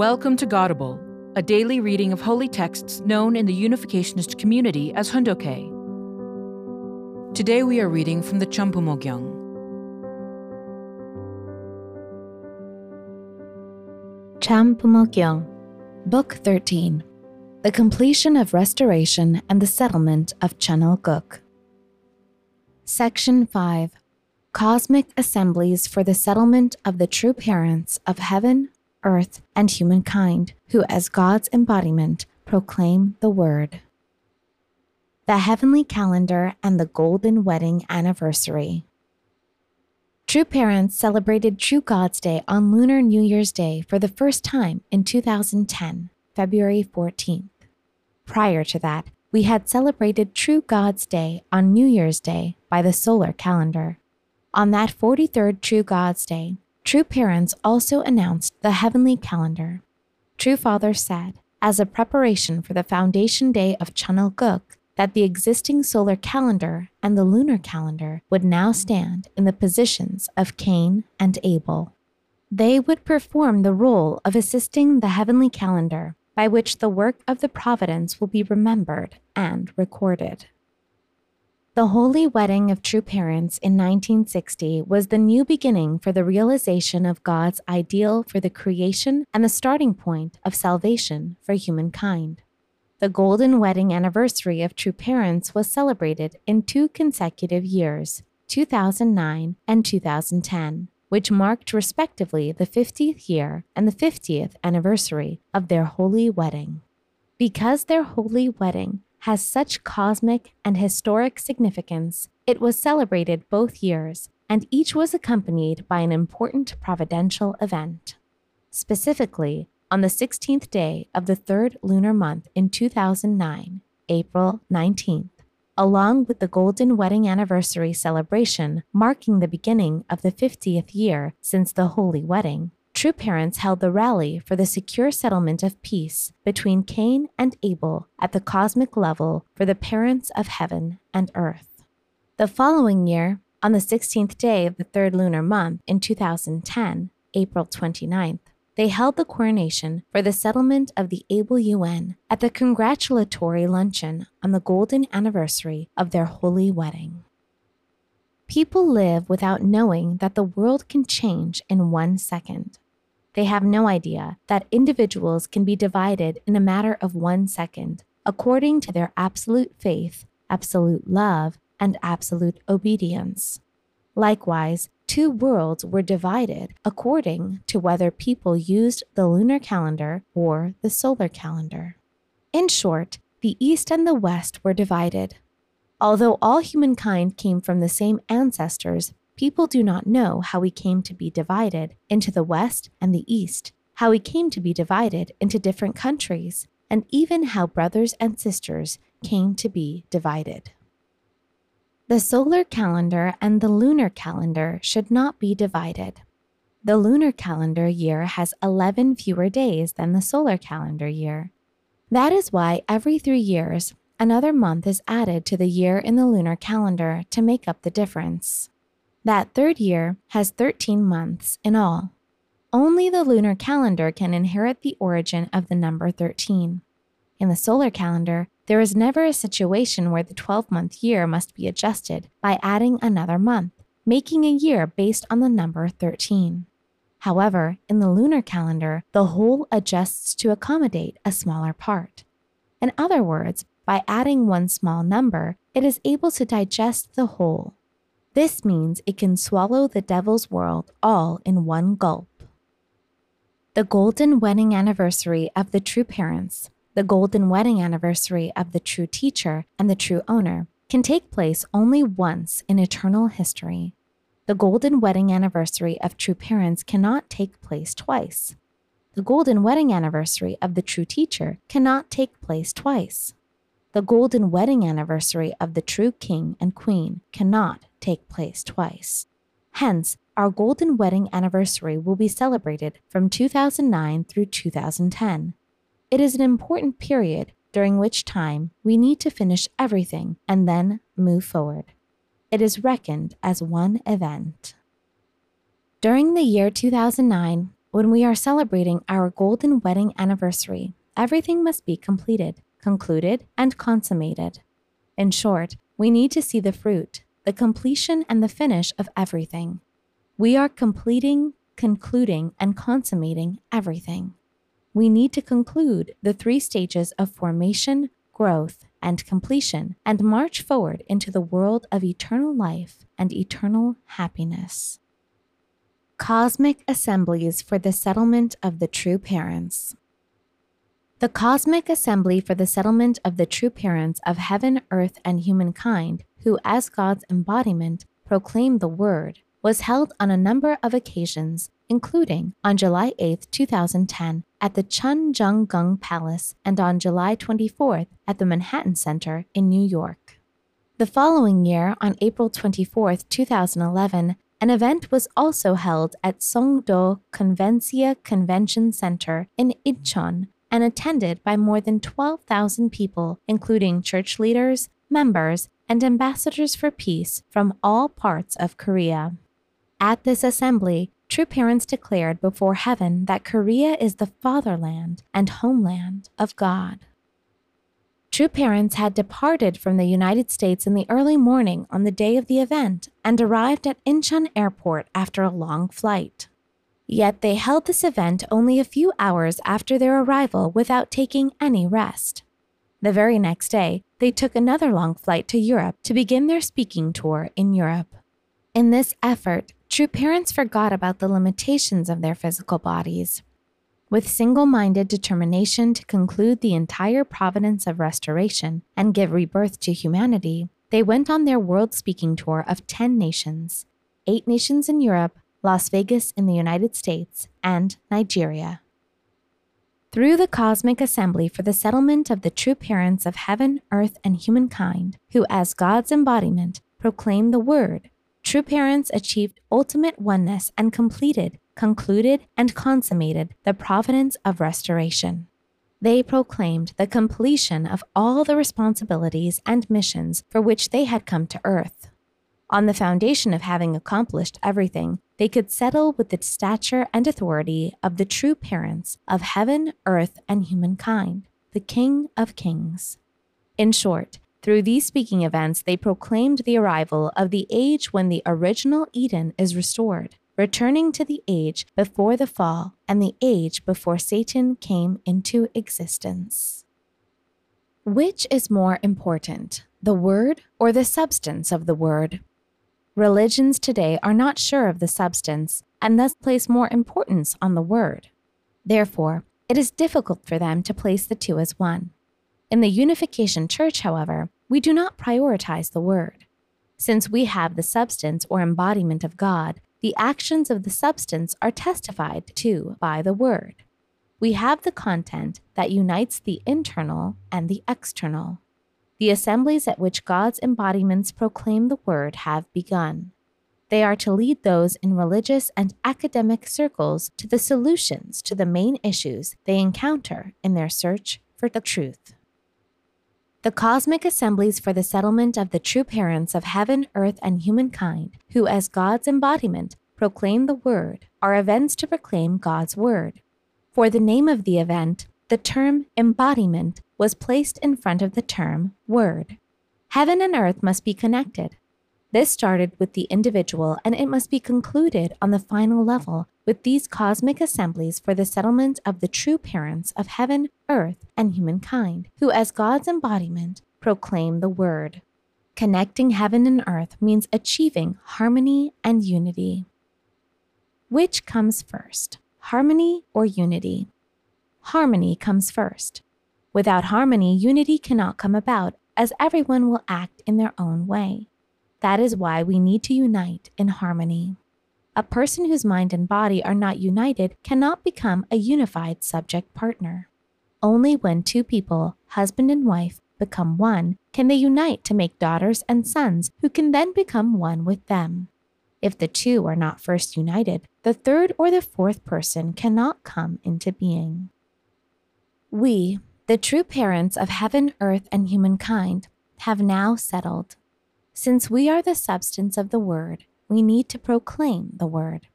Welcome to Godible, a daily reading of holy texts known in the Unificationist community as Hoon Dok Hae. Today we are reading from the Chambumo Gyeong. Champumogyang, Book 13 The Completion of Restoration and the Settlement of Cheon Il Guk. Section 5 Cosmic Assemblies for the Settlement of the True Parents of Heaven, Earth, and Humankind, who, as God's embodiment, proclaim the Word. The Heavenly Calendar and the Golden Wedding Anniversary. True Parents celebrated True God's Day on Lunar New Year's Day for the first time in 2010, February 14th. Prior to that, we had celebrated True God's Day on New Year's Day by the solar calendar. On that 43rd True God's Day, True Parents also announced the heavenly calendar. True Father said, as a preparation for the foundation day of Cheon Il Guk, that the existing solar calendar and the lunar calendar would now stand in the positions of Cain and Abel. They would perform the role of assisting the heavenly calendar by which the work of the providence will be remembered and recorded. The Holy Wedding of True Parents in 1960 was the new beginning for the realization of God's ideal for the creation and the starting point of salvation for humankind. The Golden Wedding anniversary of True Parents was celebrated in two consecutive years, 2009 and 2010, which marked respectively the 50th year and the 50th anniversary of their holy wedding. Because their holy wedding has such cosmic and historic significance, it was celebrated both years, and each was accompanied by an important providential event. Specifically, on the 16th day of the third lunar month in 2009, April 19th, along with the Golden Wedding Anniversary celebration marking the beginning of the 50th year since the Holy Wedding, True Parents held the rally for the secure settlement of peace between Cain and Abel at the cosmic level for the parents of heaven and earth. The following year, on the 16th day of the third lunar month in 2010, April 29th, they held the coronation for the settlement of the Abel UN at the congratulatory luncheon on the golden anniversary of their holy wedding. People live without knowing that the world can change in one second. They have no idea that individuals can be divided in a matter of one second according to their absolute faith, absolute love, and absolute obedience. Likewise, two worlds were divided according to whether people used the lunar calendar or the solar calendar. In short, the East and the West were divided. Although all humankind came from the same ancestors, people do not know how we came to be divided into the West and the East, how we came to be divided into different countries, and even how brothers and sisters came to be divided. The solar calendar and the lunar calendar should not be divided. The lunar calendar year has 11 fewer days than the solar calendar year. That is why every three years, another month is added to the year in the lunar calendar to make up the difference. That third year has 13 months in all. Only the lunar calendar can inherit the origin of the number 13. In the solar calendar, there is never a situation where the 12 month year must be adjusted by adding another month, making a year based on the number 13. However, in the lunar calendar, the whole adjusts to accommodate a smaller part. In other words, by adding one small number, it is able to digest the whole. This means it can swallow the devil's world all in one gulp. The golden wedding anniversary of the true parents, the golden wedding anniversary of the true teacher and the true owner can take place only once in eternal history. The golden wedding anniversary of true parents cannot take place twice. The golden wedding anniversary of the true teacher cannot take place twice. The golden wedding anniversary of the true king and queen cannot take place twice. Hence, our golden wedding anniversary will be celebrated from 2009 through 2010. It is an important period during which time we need to finish everything and then move forward. It is reckoned as one event. During the year 2009, when we are celebrating our golden wedding anniversary, everything must be completed, concluded, and consummated. In short, we need to see the fruit, the completion and the finish of everything. We are completing, concluding, and consummating everything. We need to conclude the three stages of formation, growth, and completion and march forward into the world of eternal life and eternal happiness. Cosmic Assemblies for the Settlement of the True Parents. The Cosmic Assembly for the Settlement of the True Parents of Heaven, Earth, and Humankind, who, as God's embodiment, proclaimed the Word, was held on a number of occasions, including on July 8, 2010, at the Chun Jung Gung Palace and on July 24th at the Manhattan Center in New York. The following year, on April 24, 2011, an event was also held at Songdo Convencia Convention Center in Incheon and attended by more than 12,000 people, including church leaders, members, and ambassadors for peace from all parts of Korea. At this assembly, true parents declared before heaven that Korea is the fatherland and homeland of God. True parents had departed from the United States in the early morning on the day of the event and arrived at Incheon Airport after a long flight. Yet they held this event only a few hours after their arrival without taking any rest. The very next day, they took another long flight to Europe to begin their speaking tour in Europe. In this effort, true parents forgot about the limitations of their physical bodies with single minded determination to conclude the entire providence of restoration and give rebirth to humanity, they went on their world speaking tour of 10 nations eight nations in Europe, Las Vegas in the United States, and Nigeria. Through the cosmic assembly for the settlement of the true parents of heaven, earth, and humankind, who, as God's embodiment, proclaim the word, true parents achieved ultimate oneness and completed concluded and consummated the providence of restoration. They proclaimed the completion of all the responsibilities and missions for which they had come to earth. On the foundation of having accomplished everything, they could settle with the stature and authority of the true parents of heaven, earth, and humankind, the King of Kings. In short, through these speaking events, they proclaimed the arrival of the age when the original Eden is restored, returning to the age before the fall and the age before Satan came into existence. Which is more important, the word or the substance of the word? Religions today are not sure of the substance and thus place more importance on the word. Therefore, it is difficult for them to place the two as one. In the Unification Church, however, we do not prioritize the word. Since we have the substance or embodiment of God, the actions of the substance are testified to by the Word. We have the content that unites the internal and the external. The assemblies at which God's embodiments proclaim the Word have begun. They are to lead those in religious and academic circles to the solutions to the main issues they encounter in their search for the truth. The cosmic assemblies for the settlement of the true parents of heaven, earth, and humankind, who, as God's embodiment, proclaim the word, are events to proclaim God's word. For the name of the event, the term embodiment was placed in front of the term word. Heaven and earth must be connected. This started with the individual, and it must be concluded on the final level with these cosmic assemblies for the settlement of the true parents of heaven, earth, and humankind, who, as God's embodiment, proclaim the word. Connecting heaven and earth means achieving harmony and unity. Which comes first, harmony or unity? Harmony comes first. Without harmony, unity cannot come about, as everyone will act in their own way. That is why we need to unite in harmony. A person whose mind and body are not united cannot become a unified subject partner. Only when two people, husband and wife, become one can they unite to make daughters and sons who can then become one with them. If the two are not first united, the third or the fourth person cannot come into being. We, the true parents of heaven, earth, and humankind, have now settled. Since we are the substance of the Word, we need to proclaim the Word.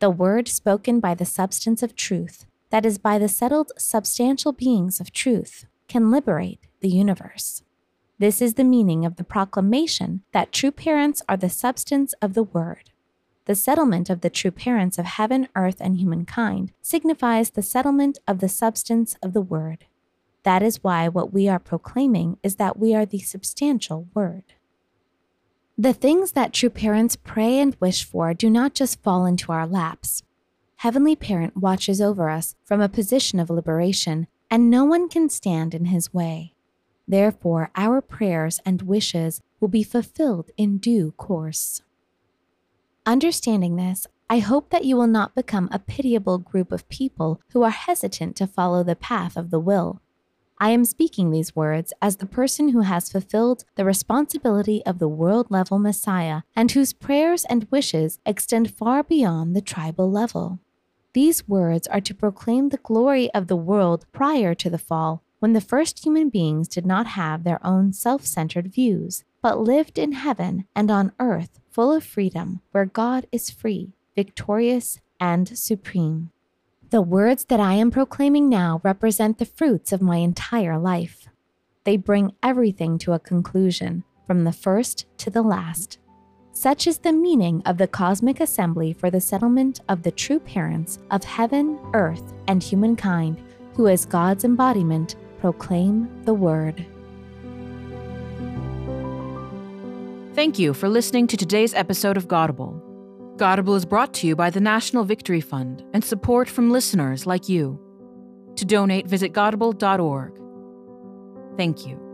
the word spoken by the substance of truth, that is, by the settled substantial beings of truth, can liberate the universe. This is the meaning of the proclamation that true parents are the substance of the Word. The settlement of the true parents of heaven, earth, and humankind signifies the settlement of the substance of the Word. That is why what we are proclaiming is that we are the substantial Word. The things that true parents pray and wish for do not just fall into our laps. Heavenly Parent watches over us from a position of liberation, and no one can stand in his way. Therefore, our prayers and wishes will be fulfilled in due course. Understanding this, I hope that you will not become a pitiable group of people who are hesitant to follow the path of the will. I am speaking these words as the person who has fulfilled the responsibility of the world level Messiah and whose prayers and wishes extend far beyond the tribal level. These words are to proclaim the glory of the world prior to the fall when the first human beings did not have their own self centered views, but lived in heaven and on earth full of freedom, where God is free, victorious, and supreme. The words that I am proclaiming now represent the fruits of my entire life. They bring everything to a conclusion, from the first to the last. Such is the meaning of the cosmic assembly for the settlement of the true parents of heaven, earth, and humankind, who, as God's embodiment, proclaim the word. Thank you for listening to today's episode of Godible. Godible is brought to you by the National Victory Fund and support from listeners like you. To donate, visit godible.org. Thank you.